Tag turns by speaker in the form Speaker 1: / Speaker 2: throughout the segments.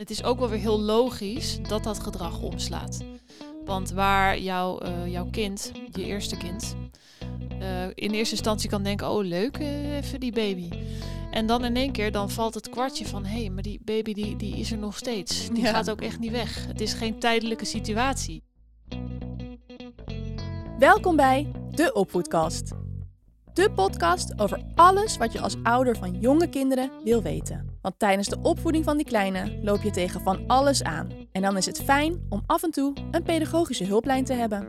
Speaker 1: het is ook wel weer heel logisch dat dat gedrag omslaat. Want waar jouw, eh, jouw kind, je eerste kind, eh, in eerste instantie kan denken: oh leuk, eh, even die baby. En dan in één keer dan valt het kwartje van: hé, hey, maar die baby die, die is er nog steeds. Die
Speaker 2: Ja.
Speaker 1: gaat ook echt niet weg. Het is geen tijdelijke situatie.
Speaker 2: Welkom bij de Opvoedkast. De podcast over alles wat je als ouder van jonge kinderen wil weten. Want tijdens de opvoeding van die kleine loop je tegen van alles aan. En dan is het fijn om af en toe een pedagogische hulplijn te hebben.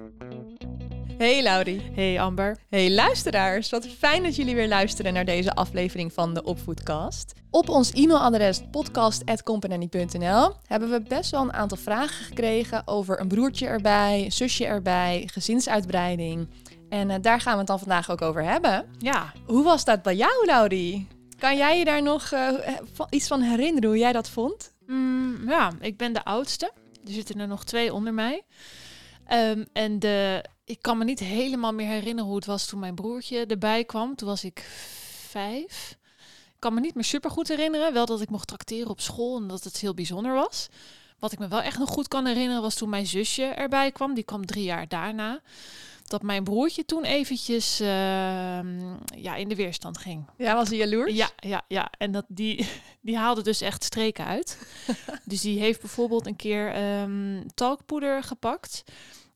Speaker 2: Hey Laurie.
Speaker 1: Hey Amber.
Speaker 2: Hey luisteraars, wat fijn dat jullie weer luisteren naar deze aflevering van de Opvoedkast. Op ons e-mailadres podcast.company.nl hebben we best wel een aantal vragen gekregen over een broertje erbij, een zusje erbij, gezinsuitbreiding. En eh, daar gaan we het dan vandaag ook over hebben.
Speaker 1: Ja,
Speaker 2: Hoe was dat bij jou, Laurie? Kan jij je daar nog eh, iets van herinneren hoe jij dat vond?
Speaker 1: Mm, ja, ik ben de oudste. Er zitten er nog twee onder mij. Ehm, en de, ik kan me niet helemaal meer herinneren hoe het was toen mijn broertje erbij kwam. Toen was ik vijf. Ik kan me niet meer super goed herinneren. Wel dat ik mocht tracteren op school en dat het heel bijzonder was. Wat ik me wel echt nog goed kan herinneren was toen mijn zusje erbij kwam. Die kwam drie jaar daarna. Dat mijn broertje toen eventjes ehm, ja, in de weerstand ging.
Speaker 2: Ja, was hij jaloers?
Speaker 1: Ja, ja, ja. En dat, die, die haalde dus echt streken uit. dus die heeft bijvoorbeeld een keer ehm, talkpoeder gepakt.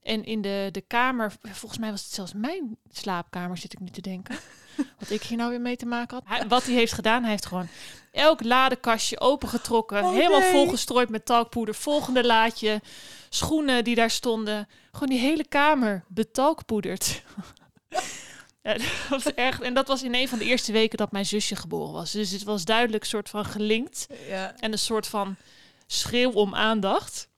Speaker 1: En in de, de kamer, volgens mij was het zelfs mijn slaapkamer, zit ik nu te denken. Wat ik hier nou weer mee te maken had. Hij- wat hij heeft gedaan, hij heeft gewoon elk ladekastje opengetrokken.
Speaker 2: Oh,
Speaker 1: helemaal
Speaker 2: nee.
Speaker 1: volgestrooid met talkpoeder. Volgende laadje, schoenen die daar stonden. Gewoon die hele kamer betalkpoederd. Ja, dat was echt. En dat was in een van de eerste weken dat mijn zusje geboren was. Dus het was duidelijk een soort van gelinkt.
Speaker 2: ja.
Speaker 1: En een soort van schreeuw om aandacht.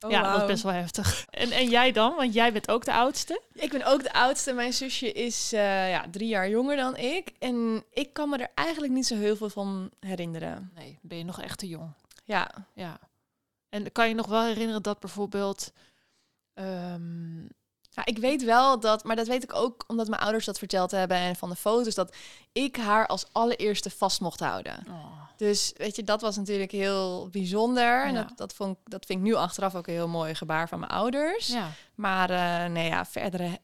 Speaker 2: Oh,
Speaker 1: ja, dat was best wel heftig. En, en jij dan? Want jij bent ook de oudste.
Speaker 2: Ik ben ook de oudste. Mijn zusje is eh, ja, drie jaar jonger dan ik. En ik kan me er eigenlijk niet zo heel veel van herinneren.
Speaker 1: Nee, ben je nog echt te jong.
Speaker 2: Ja,
Speaker 1: Ja. En kan je nog wel herinneren dat bijvoorbeeld... ehm,
Speaker 2: Ja, ik weet wel dat, maar dat weet ik ook omdat mijn ouders dat verteld hebben en van de foto's, dat ik haar als allereerste vast mocht houden.
Speaker 1: oh,
Speaker 2: Dus weet je, dat was natuurlijk heel bijzonder. En dat, dat, vond, ik- dat vind ik nu achteraf ook een heel mooi gebaar van mijn ouders.
Speaker 1: ja,
Speaker 2: Maar eh, nee, ja, verdere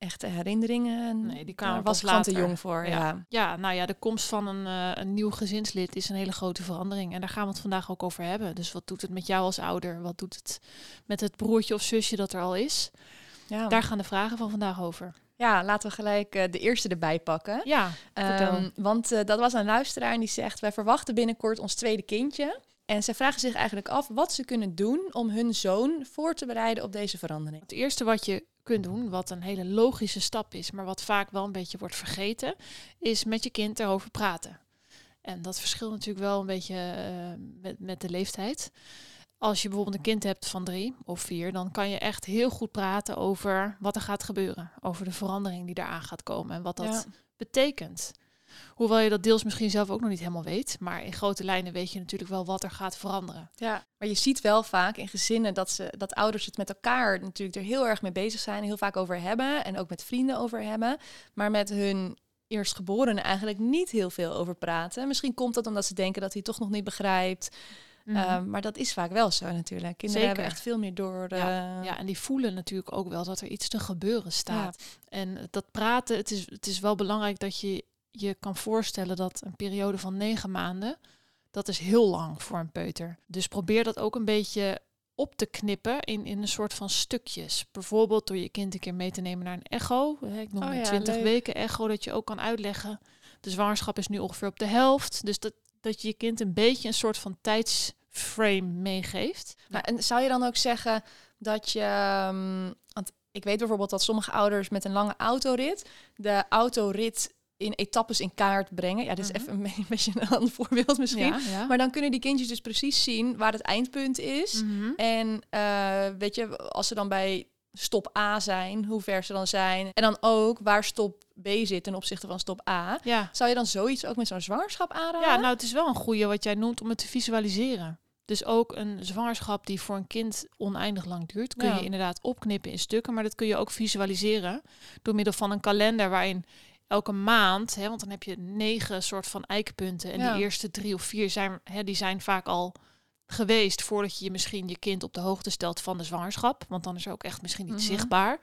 Speaker 2: echte herinneringen,
Speaker 1: Nee, die kwamen
Speaker 2: was
Speaker 1: pas
Speaker 2: te
Speaker 1: later.
Speaker 2: jong voor.
Speaker 1: Ja.
Speaker 2: Ja.
Speaker 1: ja, nou ja, de komst van een, eh, een nieuw gezinslid is een hele grote verandering. En daar gaan we het vandaag ook over hebben. Dus wat doet het met jou als ouder? Wat doet het met het broertje of zusje dat er al is?
Speaker 2: Ja.
Speaker 1: Daar gaan de vragen van vandaag over.
Speaker 2: ja, laten we gelijk eh, de eerste erbij pakken.
Speaker 1: Ja.
Speaker 2: Ehm, want eh, dat was een luisteraar en die zegt: Wij verwachten binnenkort ons tweede kindje. En ze vragen zich eigenlijk af wat ze kunnen doen om hun zoon voor te bereiden op deze verandering.
Speaker 1: Het eerste wat je kunt doen, wat een hele logische stap is, maar wat vaak wel een beetje wordt vergeten, is met je kind erover praten. En dat verschilt natuurlijk wel een beetje eh, met, met de leeftijd. Als je bijvoorbeeld een kind hebt van drie of vier, dan kan je echt heel goed praten over wat er gaat gebeuren. Over de verandering die eraan gaat komen en wat dat
Speaker 2: Ja.
Speaker 1: betekent. Hoewel je dat deels misschien zelf ook nog niet helemaal weet. Maar in grote lijnen weet je natuurlijk wel wat er gaat veranderen.
Speaker 2: Ja. Maar je ziet wel vaak in gezinnen dat, ze, dat ouders het met elkaar natuurlijk er heel erg mee bezig zijn, heel vaak over hebben en ook met vrienden over hebben, maar met hun eerstgeborene eigenlijk niet heel veel over praten. Misschien komt dat omdat ze denken dat hij toch nog niet begrijpt. Ehm, maar dat is vaak wel zo natuurlijk. Kinderen
Speaker 1: Zeker.
Speaker 2: hebben echt veel meer door.
Speaker 1: Ja, Ja, en die voelen natuurlijk ook wel dat er iets te gebeuren staat. En dat praten, het is, het is wel belangrijk dat je je kan voorstellen dat een periode van negen maanden, dat is heel lang voor een peuter. Dus probeer dat ook een beetje op te knippen in, in een soort van stukjes. Bijvoorbeeld door je kind een keer mee te nemen naar een echo. Ik noem
Speaker 2: Oh ja,
Speaker 1: 20
Speaker 2: leuk.
Speaker 1: weken echo, dat je ook kan uitleggen. De zwangerschap is nu ongeveer op de helft. Dus dat, dat je je kind een beetje een soort van tijdsframe meegeeft.
Speaker 2: Maar en zou je dan ook zeggen dat je. ehm, want ik weet bijvoorbeeld dat sommige ouders met een lange autorit de autorit in etappes in kaart brengen. Ja, dit is
Speaker 1: Mhm.
Speaker 2: even een beetje een ander voorbeeld misschien.
Speaker 1: Ja, ja.
Speaker 2: Maar dan kunnen die kindjes dus precies zien waar het eindpunt is.
Speaker 1: Mhm.
Speaker 2: En eh, weet je, als ze dan bij stop A zijn, hoe ver ze dan zijn. En dan ook waar stop B zit ten opzichte van stop A.
Speaker 1: Ja.
Speaker 2: Zou je dan zoiets ook met zo'n zwangerschap aanraden?
Speaker 1: ja, nou het is wel een goede wat jij noemt om het te visualiseren. Dus ook een zwangerschap die voor een kind oneindig lang duurt, kun
Speaker 2: Ja.
Speaker 1: je inderdaad opknippen in stukken, maar dat kun je ook visualiseren door middel van een kalender waarin elke maand, hè, want dan heb je negen soort van eikpunten en
Speaker 2: Ja.
Speaker 1: die eerste drie of vier zijn, hè, die zijn vaak al geweest voordat je je misschien je kind op de hoogte stelt van de zwangerschap. Want dan is er ook echt misschien iets
Speaker 2: Mhm.
Speaker 1: zichtbaar.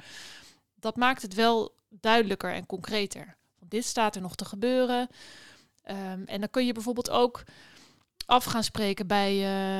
Speaker 1: Dat maakt het wel duidelijker en concreter. Want dit staat er nog te gebeuren. Ehm, en dan kun je bijvoorbeeld ook af gaan spreken bij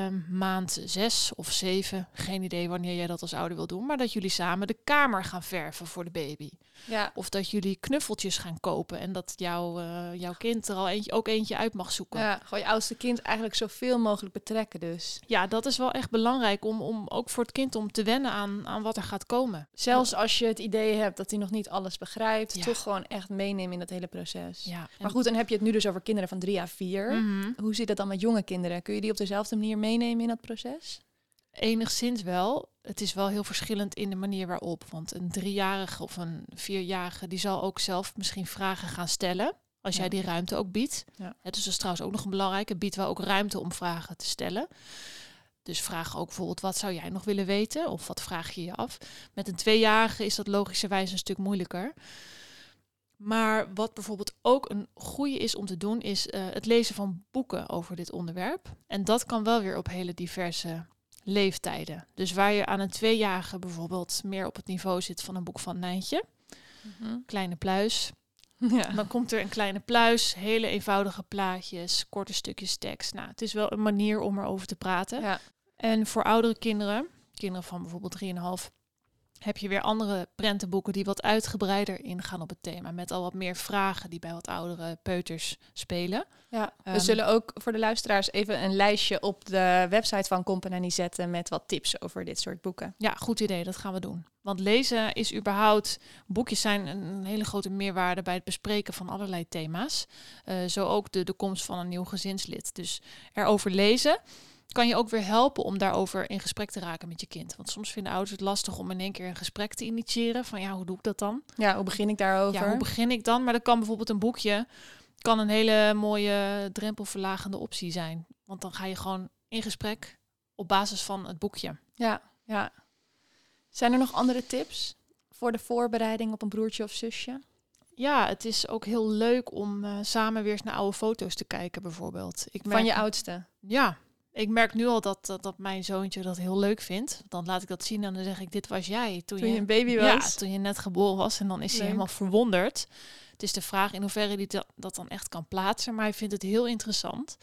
Speaker 1: eh, maand zes of zeven. Geen idee wanneer jij dat als ouder wil doen. Maar dat jullie samen de kamer gaan verven voor de baby.
Speaker 2: Ja.
Speaker 1: Of dat jullie knuffeltjes gaan kopen. En dat jouw, eh, jouw kind er al eentje, ook eentje uit mag zoeken.
Speaker 2: ja, gewoon je oudste kind eigenlijk zoveel mogelijk betrekken dus.
Speaker 1: Ja, dat is wel echt belangrijk om, om ook voor het kind om te wennen aan, aan wat er gaat komen.
Speaker 2: Zelfs als je het idee hebt dat hij nog niet alles begrijpt,
Speaker 1: Ja.
Speaker 2: toch gewoon echt meenemen in dat hele proces.
Speaker 1: Ja,
Speaker 2: Maar goed, dan heb je het nu dus over kinderen van drie à vier.
Speaker 1: Mhm.
Speaker 2: Hoe zit het dan met jonge kinderen? Kun je die op dezelfde manier meenemen in dat proces?
Speaker 1: Enigszins wel. Het is wel heel verschillend in de manier waarop. Want een driejarige of een vierjarige, die zal ook zelf misschien vragen gaan stellen. Als jij die ruimte ook biedt.
Speaker 2: Ja.
Speaker 1: Het dus dat is trouwens ook nog een belangrijke. Biedt wel ook ruimte om vragen te stellen. Dus vraag ook bijvoorbeeld, wat zou jij nog willen weten? Of wat vraag je je af? Met een tweejarige is dat logischerwijs een stuk moeilijker. Maar wat bijvoorbeeld ook een goede is om te doen, is eh, het lezen van boeken over dit onderwerp. En dat kan wel weer op hele diverse leeftijden. Dus waar je aan een tweejarige bijvoorbeeld meer op het niveau zit van een boek van Nijntje, kleine pluis.
Speaker 2: Ja.
Speaker 1: Dan komt er een kleine pluis, hele eenvoudige plaatjes, korte stukjes tekst. Nou, het is wel een manier om erover te praten.
Speaker 2: ja.
Speaker 1: En voor oudere kinderen, kinderen van bijvoorbeeld 3,5, heb je weer andere prentenboeken die wat uitgebreider ingaan op het thema. Met al wat meer vragen die bij wat oudere peuters spelen.
Speaker 2: Ja, we
Speaker 1: Ehm,
Speaker 2: zullen ook voor de luisteraars even een lijstje op de website van Company zetten met wat tips over dit soort boeken.
Speaker 1: Ja, goed idee, dat gaan we doen. Want lezen is überhaupt, boekjes zijn een, hele grote meerwaarde bij het bespreken van allerlei thema's. Eh, zo ook de, de komst van een nieuw gezinslid. Dus erover lezen kan je ook weer helpen om daarover in gesprek te raken met je kind. Want soms vinden ouders het lastig om in één keer een gesprek te initiëren. Van ja, hoe doe ik dat dan?
Speaker 2: Ja, hoe begin ik daarover?
Speaker 1: Ja, hoe begin ik dan? Maar dan kan bijvoorbeeld een boekje kan een hele mooie drempelverlagende optie zijn. Want dan ga je gewoon in gesprek op basis van het boekje.
Speaker 2: ja, ja. Zijn er nog andere tips voor de voorbereiding op een broertje of zusje?
Speaker 1: Ja, het is ook heel leuk om eh, samen weer eens naar oude foto's te kijken, bijvoorbeeld. Ik
Speaker 2: Van je
Speaker 1: merk-
Speaker 2: oudste?
Speaker 1: Ja, ik merk nu al dat, dat, dat mijn zoontje dat heel leuk vindt. Dan laat ik dat zien en dan zeg ik, dit was jij toen,
Speaker 2: Toen
Speaker 1: je,
Speaker 2: je een baby
Speaker 1: ja,
Speaker 2: was?
Speaker 1: toen je net geboren was. En dan is hij helemaal verwonderd. Het is de vraag in hoeverre hij dat, dat dan echt kan plaatsen. Maar hij vindt het heel interessant.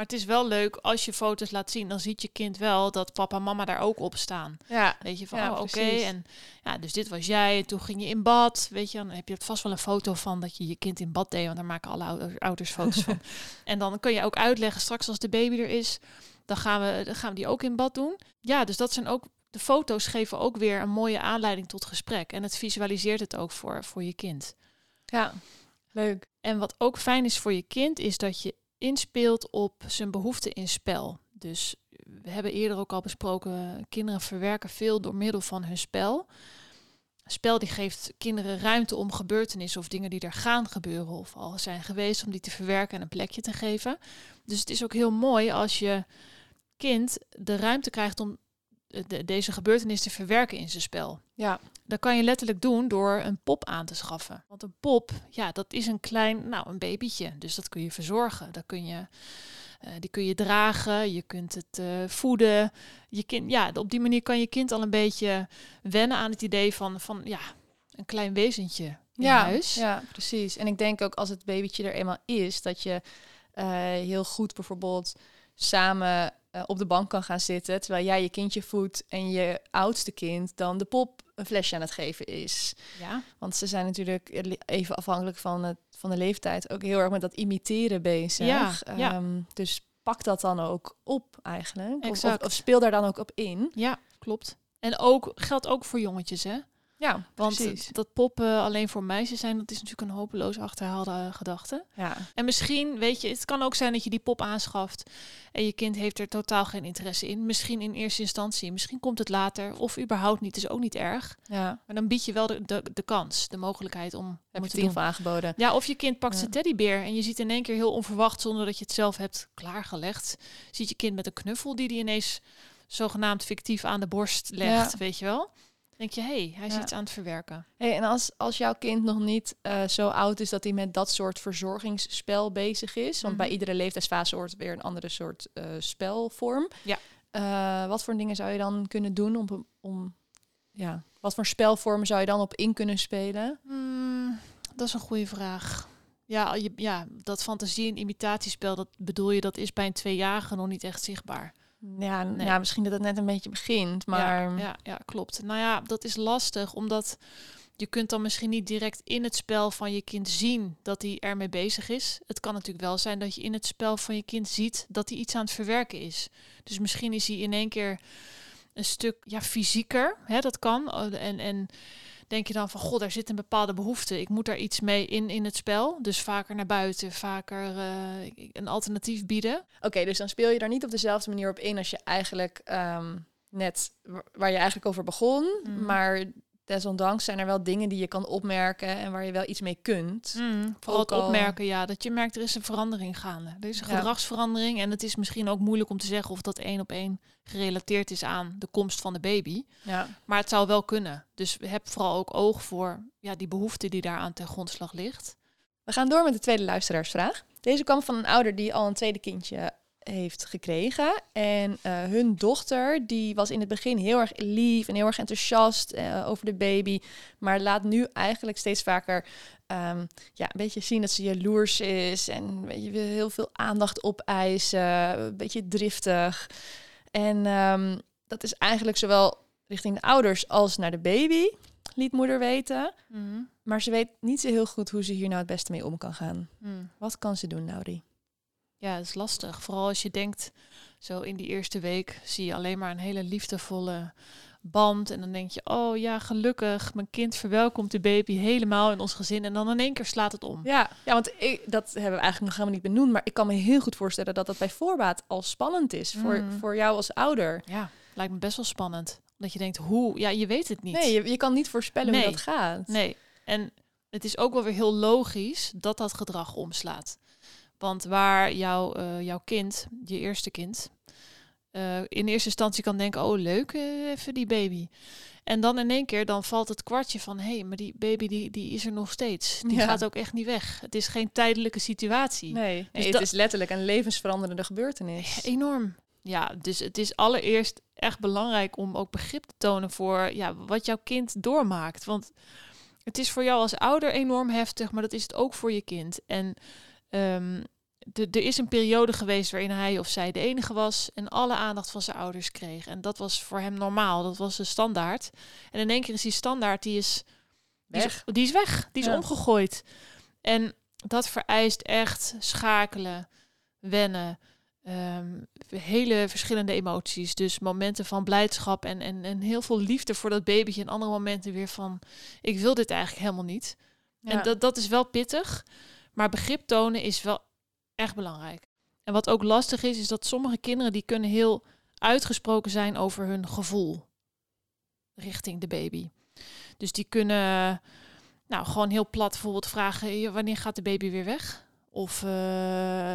Speaker 1: Maar het is wel leuk als je foto's laat zien. Dan ziet je kind wel dat papa en mama daar ook op staan.
Speaker 2: Ja,
Speaker 1: Weet je van,
Speaker 2: Ja,
Speaker 1: oh, oké. En ja, dus dit was jij. En toen ging je in bad. Weet je, dan heb je het vast wel een foto van dat je je kind in bad deed. Want daar maken alle ouders, ouders foto's van. En dan kun je ook uitleggen, straks als de baby er is, dan gaan we, dan gaan we die ook in bad doen. Ja, dus dat zijn ook, de foto's geven ook weer een mooie aanleiding tot gesprek. En het visualiseert het ook voor, voor je kind.
Speaker 2: ja. Leuk.
Speaker 1: En wat ook fijn is voor je kind, is dat je inspeelt op zijn behoeften in spel. Dus we hebben eerder ook al besproken, kinderen verwerken veel door middel van hun spel. Spel die geeft kinderen ruimte om gebeurtenissen of dingen die er gaan gebeuren of al zijn geweest, om die te verwerken en een plekje te geven. Dus het is ook heel mooi als je kind de ruimte krijgt om de- deze gebeurtenis te verwerken in zijn spel.
Speaker 2: Ja,
Speaker 1: Dat kan je letterlijk doen door een pop aan te schaffen. Want een pop, ja, dat is een klein, nou, een babytje. Dus dat kun je verzorgen. Dat kun je, eh, die kun je dragen. Je kunt het eh, voeden. Je kind, ja, op die manier kan je kind al een beetje wennen aan het idee van, van ja, een klein wezentje in
Speaker 2: ja,
Speaker 1: huis.
Speaker 2: ja, precies. En ik denk ook als het babytje er eenmaal is, dat je eh, heel goed bijvoorbeeld samen eh, op de bank kan gaan zitten, terwijl jij je kindje voedt en je oudste kind dan de pop een flesje aan het geven is.
Speaker 1: ja.
Speaker 2: Want ze zijn natuurlijk even afhankelijk van, het, van de leeftijd ook heel erg met dat imiteren bezig.
Speaker 1: Ja, ja.
Speaker 2: Ehm, dus pak dat dan ook op eigenlijk. Of- Of, of speel daar dan ook op in.
Speaker 1: ja, klopt. En ook geldt ook voor jongetjes, hè?
Speaker 2: Ja,
Speaker 1: Want
Speaker 2: precies.
Speaker 1: dat poppen alleen voor meisjes zijn, dat is natuurlijk een hopeloos achterhaalde gedachte.
Speaker 2: Ja,
Speaker 1: En misschien, weet je, het kan ook zijn dat je die pop aanschaft en je kind heeft er totaal geen interesse in. Misschien in eerste instantie, misschien komt het later of überhaupt niet, is ook niet erg.
Speaker 2: ja.
Speaker 1: Maar dan bied je wel de, de, de kans, de mogelijkheid om, om het te doen.
Speaker 2: aangeboden.
Speaker 1: Ja, of je kind pakt
Speaker 2: Ja.
Speaker 1: zijn teddybeer en je ziet in één keer heel onverwacht, zonder dat je het zelf hebt klaargelegd, ziet je kind met een knuffel die die ineens zogenaamd fictief aan de borst legt,
Speaker 2: Ja.
Speaker 1: weet je wel. Denk je, hé, hey, hij is
Speaker 2: Ja.
Speaker 1: iets aan het verwerken.
Speaker 2: Hey, en als, als jouw kind nog niet eh, zo oud is dat hij met dat soort verzorgingsspel bezig is, want bij
Speaker 1: Mhm.
Speaker 2: iedere leeftijdsfase hoort weer een andere soort eh, spelvorm.
Speaker 1: Ja.
Speaker 2: Eh, wat voor dingen zou je dan kunnen doen om, om ja, wat voor spelvormen zou je dan op in kunnen spelen?
Speaker 1: Hmm, dat is een goede vraag. Ja, je, ja, dat fantasie- en imitatiespel, dat bedoel je, dat is bij een tweejarige nog niet echt zichtbaar.
Speaker 2: Ja,
Speaker 1: Nee.
Speaker 2: ja, misschien dat het net een beetje begint, maar
Speaker 1: Ja, ja, ja, klopt. Nou ja, dat is lastig, omdat je kunt dan misschien niet direct in het spel van je kind zien dat hij ermee bezig is. Het kan natuurlijk wel zijn dat je in het spel van je kind ziet dat hij iets aan het verwerken is. Dus misschien is hij in één keer een stuk ja, fysieker. Hè, dat kan. Oh, En, en denk je dan van, god, daar zit een bepaalde behoefte. Ik moet daar iets mee in in het spel. Dus vaker naar buiten, vaker eh, een alternatief bieden.
Speaker 2: Oké, dus dan speel je daar niet op dezelfde manier op in als je eigenlijk ehm, net wa- waar je eigenlijk over begon.
Speaker 1: Mhm.
Speaker 2: Maar desondanks zijn er wel dingen die je kan opmerken en waar je wel iets mee kunt.
Speaker 1: Mm, vooral het
Speaker 2: al-
Speaker 1: opmerken, ja, dat je merkt er is een verandering gaande. Er is een
Speaker 2: Ja.
Speaker 1: gedragsverandering en het is misschien ook moeilijk om te zeggen of dat één op één gerelateerd is aan de komst van de baby.
Speaker 2: Ja.
Speaker 1: Maar het zou wel kunnen. Dus heb vooral ook oog voor ja, die behoefte die daaraan ten grondslag ligt.
Speaker 2: We gaan door met de tweede luisteraarsvraag. Deze kwam van een ouder die al een tweede kindje heeft gekregen. En eh, hun dochter, die was in het begin heel erg lief en heel erg enthousiast eh, over de baby. Maar laat nu eigenlijk steeds vaker ehm, ja, een beetje zien dat ze jaloers is. En weet je, wil heel veel aandacht opeisen. Een beetje driftig. En ehm, dat is eigenlijk zowel richting de ouders als naar de baby, liet moeder weten. Maar ze weet niet zo heel goed hoe ze hier nou het beste mee om kan gaan.
Speaker 1: Mm.
Speaker 2: Wat kan ze doen, Lauri?
Speaker 1: Ja, dat is lastig. Vooral als je denkt, zo in die eerste week zie je alleen maar een hele liefdevolle band. En dan denk je, oh ja, gelukkig, mijn kind verwelkomt de baby helemaal in ons gezin. En dan in één keer slaat het om.
Speaker 2: Ja, ja want ik, dat hebben we eigenlijk nog helemaal niet benoemd. Maar ik kan me heel goed voorstellen dat dat bij voorbaat al spannend is voor,
Speaker 1: Mm.
Speaker 2: voor jou als ouder.
Speaker 1: Ja, lijkt me best wel spannend. Dat je denkt, hoe? Ja, je weet het niet.
Speaker 2: Nee, je, je kan niet voorspellen
Speaker 1: Nee.
Speaker 2: hoe dat gaat.
Speaker 1: Nee. En het is ook wel weer heel logisch dat dat gedrag omslaat. Want waar jouw, eh, jouw kind, je eerste kind, eh, in eerste instantie kan denken, oh leuk, eh, even die baby. En dan in één keer dan valt het kwartje van, hé, hey, maar die baby die, die is er nog steeds. Die
Speaker 2: Ja.
Speaker 1: gaat ook echt niet weg. Het is geen tijdelijke situatie.
Speaker 2: Nee, nee,
Speaker 1: Dus
Speaker 2: het
Speaker 1: dat-
Speaker 2: is letterlijk een levensveranderende gebeurtenis.
Speaker 1: Enorm. Ja, dus het is allereerst echt belangrijk om ook begrip te tonen voor ja, wat jouw kind doormaakt. Want het is voor jou als ouder enorm heftig, maar dat is het ook voor je kind. En ehm, er is een periode geweest waarin hij of zij de enige was en alle aandacht van zijn ouders kreeg. En dat was voor hem normaal, dat was de standaard. En in één keer is die standaard, die is die is-
Speaker 2: Weg.
Speaker 1: Die is, weg, die is
Speaker 2: Ja.
Speaker 1: omgegooid. En dat vereist echt schakelen, wennen, ehm, hele verschillende emoties. Dus momenten van blijdschap en, en, en heel veel liefde voor dat babytje. En andere momenten weer van, ik wil dit eigenlijk helemaal niet.
Speaker 2: Ja.
Speaker 1: En dat, dat is wel pittig, maar begrip tonen is wel echt belangrijk. En wat ook lastig is, is dat sommige kinderen die kunnen heel uitgesproken zijn over hun gevoel richting de baby. Dus die kunnen nou gewoon heel plat bijvoorbeeld vragen, "Ja, wanneer gaat de baby weer weg? Of eh,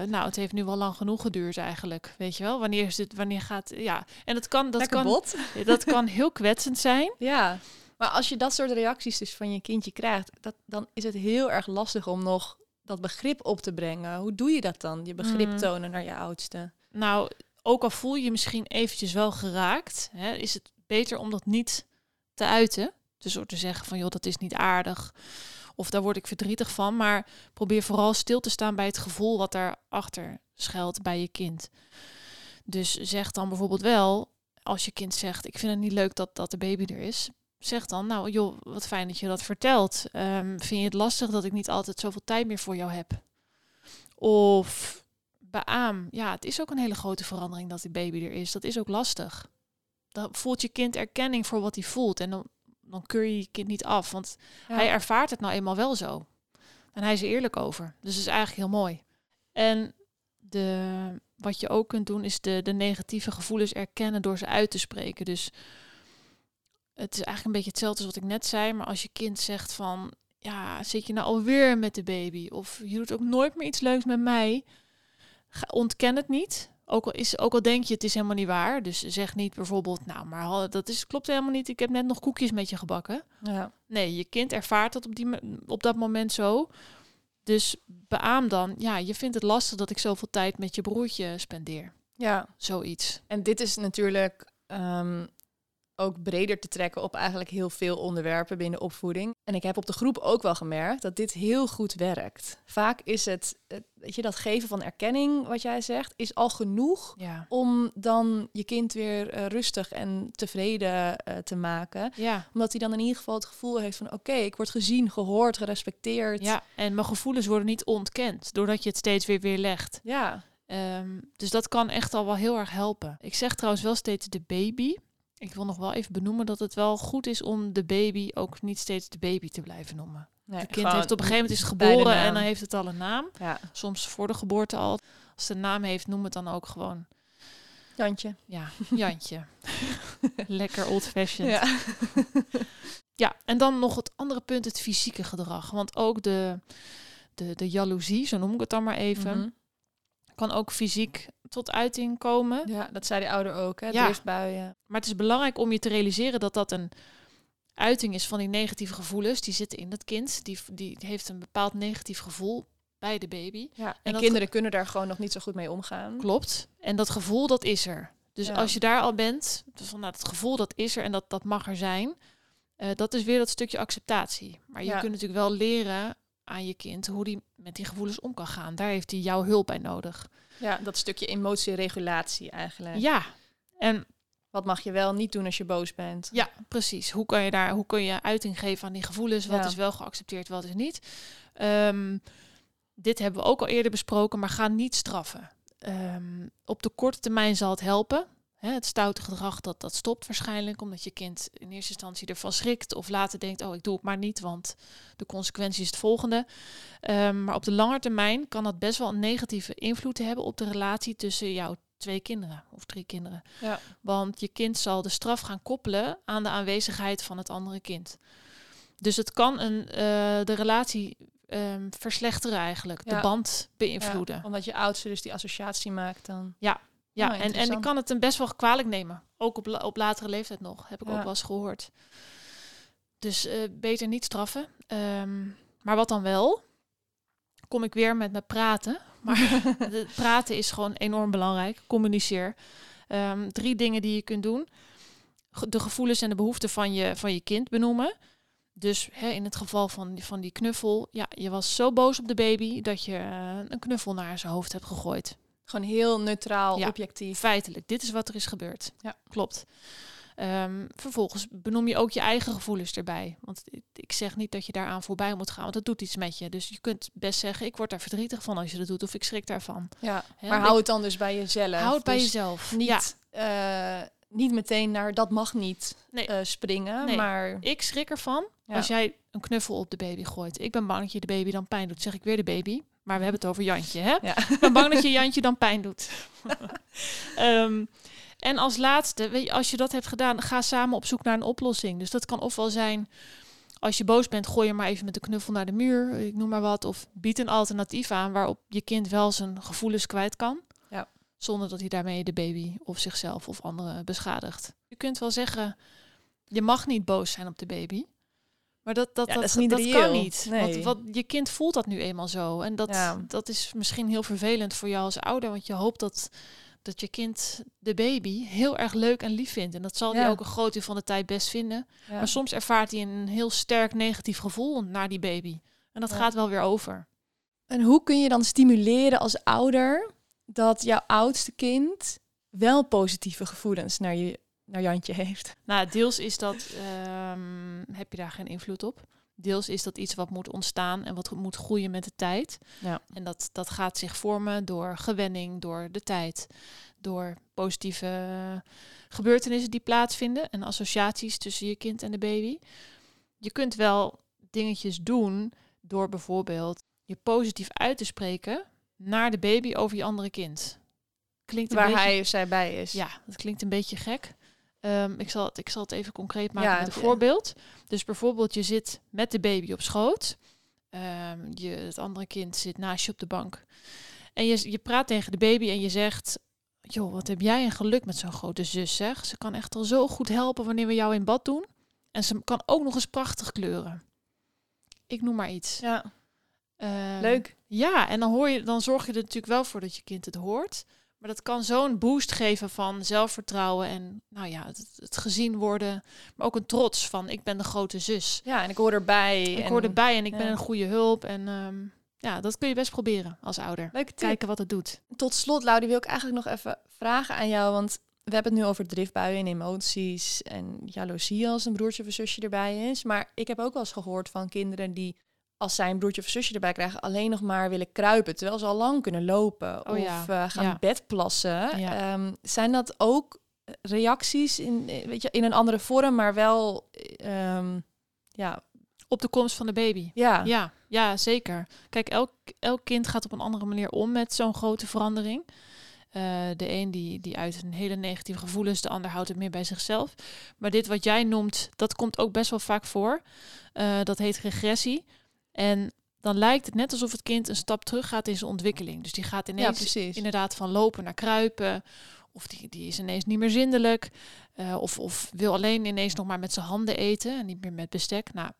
Speaker 1: nou, het heeft nu wel lang genoeg geduurd eigenlijk, weet je wel? Wanneer is het? Wanneer gaat? Ja, en dat kan, dat
Speaker 2: Lekker
Speaker 1: kan,
Speaker 2: bot.
Speaker 1: dat kan heel kwetsend zijn.
Speaker 2: Ja, maar als je dat soort reacties dus van je kindje krijgt, dat, dan is het heel erg lastig om nog dat begrip op te brengen. Hoe doe je dat dan? Je begrip
Speaker 1: Mm.
Speaker 2: tonen naar je oudste.
Speaker 1: Nou, ook al voel je je misschien eventjes wel geraakt, hè, is het beter om dat niet te uiten. Dus door te zeggen van, joh, dat is niet aardig. Of daar word ik verdrietig van. Maar probeer vooral stil te staan bij het gevoel wat daarachter schuilt bij je kind. Dus zeg dan bijvoorbeeld wel, als je kind zegt, ik vind het niet leuk dat, dat de baby er is. Zeg dan, nou joh, wat fijn dat je dat vertelt. Ehm, vind je het lastig dat ik niet altijd zoveel tijd meer voor jou heb? Of beaam, ja, het is ook een hele grote verandering dat die baby er is. Dat is ook lastig. Dan voelt je kind erkenning voor wat hij voelt. En dan, dan keur je je kind niet af. Want
Speaker 2: Ja.
Speaker 1: hij ervaart het nou eenmaal wel zo. En hij is er eerlijk over. Dus dat is eigenlijk heel mooi. En de, wat je ook kunt doen, is de, de negatieve gevoelens erkennen door ze uit te spreken. Dus het is eigenlijk een beetje hetzelfde als wat ik net zei. Maar als je kind zegt van, ja, zit je nou alweer met de baby? Of je doet ook nooit meer iets leuks met mij. Ga, ontken het niet. Ook al, is, ook al denk je het is helemaal niet waar. Dus zeg niet bijvoorbeeld, nou, maar dat is, klopt helemaal niet. Ik heb net nog koekjes met je gebakken.
Speaker 2: Ja.
Speaker 1: Nee, je kind ervaart dat op, die, op dat moment zo. Dus beaam dan, ja, je vindt het lastig dat ik zoveel tijd met je broertje spendeer.
Speaker 2: ja.
Speaker 1: Zoiets.
Speaker 2: En dit is natuurlijk ehm, ook breder te trekken op eigenlijk heel veel onderwerpen binnen opvoeding. En ik heb op de groep ook wel gemerkt dat dit heel goed werkt. Vaak is het, weet je, dat geven van erkenning, wat jij zegt, is al genoeg
Speaker 1: Ja.
Speaker 2: om dan je kind weer eh, rustig en tevreden eh, te maken.
Speaker 1: Ja.
Speaker 2: Omdat hij dan in ieder geval het gevoel heeft van oké, ik word gezien, gehoord, gerespecteerd.
Speaker 1: ja, en mijn gevoelens worden niet ontkend doordat je het steeds weer weer legt.
Speaker 2: ja.
Speaker 1: Ehm, dus dat kan echt al wel heel erg helpen. Ik zeg trouwens wel steeds de baby. Ik wil nog wel even benoemen dat het wel goed is om de baby ook niet steeds de baby te blijven noemen.
Speaker 2: Nee,
Speaker 1: Het kind heeft op een gegeven moment is het
Speaker 2: de
Speaker 1: geboren en dan heeft het al een naam.
Speaker 2: Ja,
Speaker 1: Soms voor de geboorte al. Als een naam heeft, noem het dan ook gewoon
Speaker 2: Jantje.
Speaker 1: ja, Jantje. Lekker old fashioned. Ja.
Speaker 2: Ja.
Speaker 1: en dan nog het andere punt, het fysieke gedrag. Want ook de, de, de jaloezie, zo noem ik het dan maar even,
Speaker 2: Mhm.
Speaker 1: Kan ook fysiek tot uiting komen.
Speaker 2: Ja, dat zei die ouder ook, hè?
Speaker 1: Ja.
Speaker 2: Driftbuien.
Speaker 1: Maar het is belangrijk om je te realiseren dat dat een uiting is van die negatieve gevoelens. Die zitten in het kind. Die, die heeft een bepaald negatief gevoel bij de baby.
Speaker 2: Ja, en,
Speaker 1: dat
Speaker 2: kinderen kunnen daar gewoon nog niet zo goed mee omgaan.
Speaker 1: Klopt. En dat gevoel, dat is er. Dus
Speaker 2: Ja.
Speaker 1: als je daar al bent, dus van nou, dat gevoel, dat is er en dat, dat mag er zijn. eh, dat is weer dat stukje acceptatie. Maar je
Speaker 2: Ja.
Speaker 1: kunt natuurlijk wel leren aan je kind hoe die met die gevoelens om kan gaan. Daar heeft hij jouw hulp bij nodig.
Speaker 2: Ja, dat stukje emotieregulatie eigenlijk.
Speaker 1: Ja. En
Speaker 2: Wat mag je wel niet doen als je boos bent?
Speaker 1: Ja, precies. Hoe kan je daar, hoe kun je uiting geven aan die gevoelens? Wat
Speaker 2: Ja.
Speaker 1: is wel geaccepteerd, wat is niet? Ehm, dit hebben we ook al eerder besproken, maar ga niet straffen. Ehm, op de korte termijn zal het helpen. Hè, het stoute gedrag dat, dat stopt waarschijnlijk, omdat je kind in eerste instantie ervan schrikt of later denkt, oh ik doe het maar niet, want de consequentie is het volgende. Ehm, maar op de lange termijn kan dat best wel een negatieve invloed hebben op de relatie tussen jouw twee kinderen of drie kinderen.
Speaker 2: Ja.
Speaker 1: Want je kind zal de straf gaan koppelen aan de aanwezigheid van het andere kind. Dus het kan een, eh, de relatie ehm, verslechteren eigenlijk, de band beïnvloeden.
Speaker 2: Ja, omdat je oudste dus die associatie maakt dan.
Speaker 1: Ja,
Speaker 2: Oh,
Speaker 1: en, en ik kan het hem best wel kwalijk nemen. Ook op, op latere leeftijd nog, heb ik
Speaker 2: Ja.
Speaker 1: ook wel eens gehoord. Dus eh, beter niet straffen. Ehm, maar wat dan wel? Kom ik weer met mijn praten. Maar praten is gewoon enorm belangrijk. Communiceer. Ehm, drie dingen die je kunt doen. De gevoelens en de behoeften van je, van je kind benoemen. Dus hè, in het geval van, die- van die knuffel. Ja, je was zo boos op de baby dat je eh, een knuffel naar zijn hoofd hebt gegooid.
Speaker 2: Gewoon heel neutraal,
Speaker 1: Ja.
Speaker 2: objectief.
Speaker 1: Feitelijk, dit is wat er is gebeurd.
Speaker 2: Ja.
Speaker 1: Klopt. Ehm, vervolgens benoem je ook je eigen gevoelens erbij. Want ik- zeg niet dat je daaraan voorbij moet gaan, want dat doet iets met je. Dus je kunt best zeggen, ik word daar verdrietig van als je dat doet, of ik schrik daarvan.
Speaker 2: Ja. Maar hou het dan dus bij jezelf.
Speaker 1: Houd het bij
Speaker 2: Dus
Speaker 1: jezelf.
Speaker 2: Niet,
Speaker 1: Ja,
Speaker 2: eh, niet meteen naar dat mag niet
Speaker 1: Nee.
Speaker 2: eh, springen,
Speaker 1: Nee.
Speaker 2: maar
Speaker 1: ik schrik ervan
Speaker 2: Ja.
Speaker 1: als jij een knuffel op de baby gooit. Ik ben bang dat je de baby dan pijn doet. Zeg ik weer de baby, maar we hebben het over Jantje, hè?
Speaker 2: Ja.
Speaker 1: Ik ben bang dat je Jantje dan pijn doet. Ehm, en als laatste, weet je, als je dat hebt gedaan, ga samen op zoek naar een oplossing. Dus dat kan ofwel zijn, als je boos bent, gooi je maar even met de knuffel naar de muur, ik noem maar wat. Of bied een alternatief aan waarop je kind wel zijn gevoelens kwijt kan.
Speaker 2: Ja.
Speaker 1: Zonder dat hij daarmee de baby of zichzelf of anderen beschadigt. Je kunt wel zeggen, je mag niet boos zijn op de baby. Maar dat, dat,
Speaker 2: Ja,
Speaker 1: dat,
Speaker 2: dat is niet
Speaker 1: dat
Speaker 2: reëel.
Speaker 1: kan niet.
Speaker 2: Nee.
Speaker 1: Want wat, je kind voelt dat nu eenmaal zo. En dat,
Speaker 2: Ja.
Speaker 1: dat is misschien heel vervelend voor jou als ouder. Want je hoopt dat, dat je kind de baby heel erg leuk en lief vindt. En dat zal hij ook een groot deel van de tijd best vinden. Maar soms ervaart hij een heel sterk negatief gevoel naar die baby. En dat gaat wel weer over.
Speaker 2: En hoe kun je dan stimuleren als ouder dat jouw oudste kind wel positieve gevoelens naar, je, naar Jantje heeft?
Speaker 1: Nou, deels is dat, ehm, heb je daar geen invloed op. Deels is dat iets wat moet ontstaan en wat moet groeien met de tijd.
Speaker 2: Ja.
Speaker 1: En dat, dat gaat zich vormen door gewenning, door de tijd, door positieve gebeurtenissen die plaatsvinden en associaties tussen je kind en de baby. Je kunt wel dingetjes doen door bijvoorbeeld je positief uit te spreken naar de baby over je andere kind. Klinkt een
Speaker 2: Waar
Speaker 1: beetje...
Speaker 2: hij of zij bij is.
Speaker 1: Ja, dat klinkt een beetje gek. Ehm, ik, zal het, ik zal het even concreet maken
Speaker 2: Ja,
Speaker 1: met een
Speaker 2: ja.
Speaker 1: voorbeeld. Dus bijvoorbeeld, je zit met de baby op schoot. Ehm, je, het andere kind zit naast je op de bank. En je, je praat tegen de baby en je zegt... joh, wat heb jij een geluk met zo'n grote zus, zeg. Ze kan echt al zo goed helpen wanneer we jou in bad doen. En ze kan ook nog eens prachtig kleuren. Ik noem maar iets.
Speaker 2: Ja,
Speaker 1: Ehm,
Speaker 2: leuk.
Speaker 1: Ja, en dan, hoor je, dan zorg je er natuurlijk wel voor dat je kind het hoort. Maar dat kan zo'n boost geven van zelfvertrouwen en nou ja, het, het gezien worden. Maar ook een trots van ik ben de grote zus.
Speaker 2: Ja, en ik hoor erbij.
Speaker 1: Ik
Speaker 2: en...
Speaker 1: hoor erbij en ik ben een goede hulp. En ehm, ja, dat kun je best proberen als ouder.
Speaker 2: Leuke tip.
Speaker 1: Kijken wat het doet.
Speaker 2: Tot slot, Laudie, wil ik eigenlijk nog even vragen aan jou. Want we hebben het nu over driftbuien en emoties en jaloezie als een broertje of een zusje erbij is. Maar ik heb ook wel eens gehoord van kinderen die, als zij een broertje of zusje erbij krijgen, alleen nog maar willen kruipen. Terwijl ze al lang kunnen lopen
Speaker 1: Oh
Speaker 2: of eh, gaan
Speaker 1: ja.
Speaker 2: bedplassen.
Speaker 1: Ja.
Speaker 2: Ehm, zijn dat ook reacties in, weet je, in een andere vorm, maar wel... eh, ehm, ja,
Speaker 1: Op de komst van de baby.
Speaker 2: ja.
Speaker 1: Ja, ja, zeker. Kijk, elk, elk kind gaat op een andere manier om met zo'n grote verandering. Eh, de een die, die uit een hele negatieve gevoelens, de ander houdt het meer bij zichzelf. Maar dit wat jij noemt, dat komt ook best wel vaak voor. Eh, dat heet regressie. En dan lijkt het net alsof het kind een stap terug gaat in zijn ontwikkeling. Dus die gaat ineens inderdaad van lopen naar kruipen. Of die, die is ineens niet meer zindelijk. Eh, of, of wil alleen ineens nog maar met zijn handen eten en niet meer met bestek. Nou,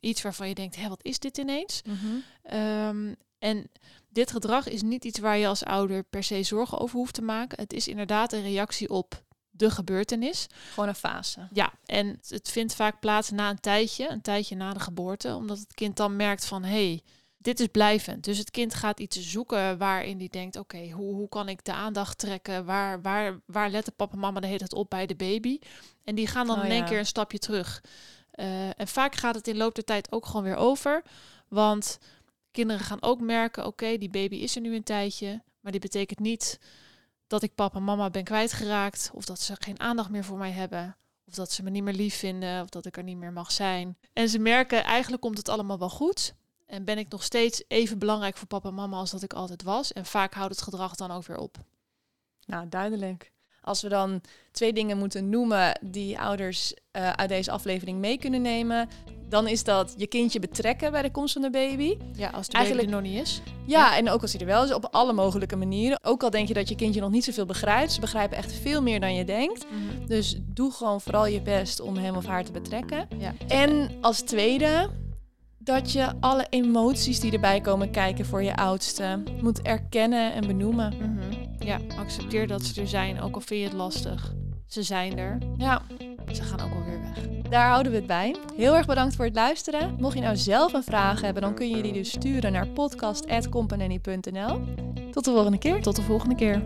Speaker 1: iets waarvan je denkt, hé, wat is dit ineens?
Speaker 2: Mhm.
Speaker 1: Ehm, en dit gedrag is niet iets waar je als ouder per se zorgen over hoeft te maken. Het is inderdaad een reactie op de gebeurtenis.
Speaker 2: Gewoon een fase.
Speaker 1: Ja, en het vindt vaak plaats na een tijdje, een tijdje na de geboorte, omdat het kind dan merkt van hé, hey, dit is blijvend. Dus het kind gaat iets zoeken waarin die denkt, oké, hoe, hoe kan ik de aandacht trekken? Waar, waar, waar letten papa en mama de hele tijd op bij de baby? En die gaan dan
Speaker 2: Oh
Speaker 1: in één
Speaker 2: ja.
Speaker 1: keer een stapje terug. Eh, en vaak gaat het in loop der tijd ook gewoon weer over, want kinderen gaan ook merken, oké, die baby is er nu een tijdje, maar dit betekent niet dat ik papa en mama ben kwijtgeraakt of dat ze geen aandacht meer voor mij hebben. Of dat ze me niet meer lief vinden, of dat ik er niet meer mag zijn. En ze merken, eigenlijk komt het allemaal wel goed. En ben ik nog steeds even belangrijk voor papa en mama als dat ik altijd was. En vaak houdt het gedrag dan ook weer op.
Speaker 2: Nou, duidelijk. Als we dan twee dingen moeten noemen die ouders eh, uit deze aflevering mee kunnen nemen, dan is dat je kindje betrekken bij de komst van de baby.
Speaker 1: Ja, als de
Speaker 2: Eigenlijk-
Speaker 1: baby er nog niet is.
Speaker 2: Ja, en ook als hij er wel is, op alle mogelijke manieren. Ook al denk je dat je kindje nog niet zoveel begrijpt, ze begrijpen echt veel meer dan je denkt. Dus doe gewoon vooral je best om hem of haar te betrekken.
Speaker 1: Ja.
Speaker 2: En als tweede, dat je alle emoties die erbij komen kijken voor je oudste moet erkennen en benoemen.
Speaker 1: Mhm. Ja, accepteer dat ze er zijn, ook al vind je het lastig. Ze zijn er.
Speaker 2: Ja,
Speaker 1: Ze gaan ook alweer weg.
Speaker 2: Daar houden we het bij. Heel erg bedankt voor het luisteren. Mocht je nou zelf een vraag hebben, dan kun je die dus sturen naar podcast.companany.nl. Tot de volgende keer.
Speaker 1: Tot de volgende keer.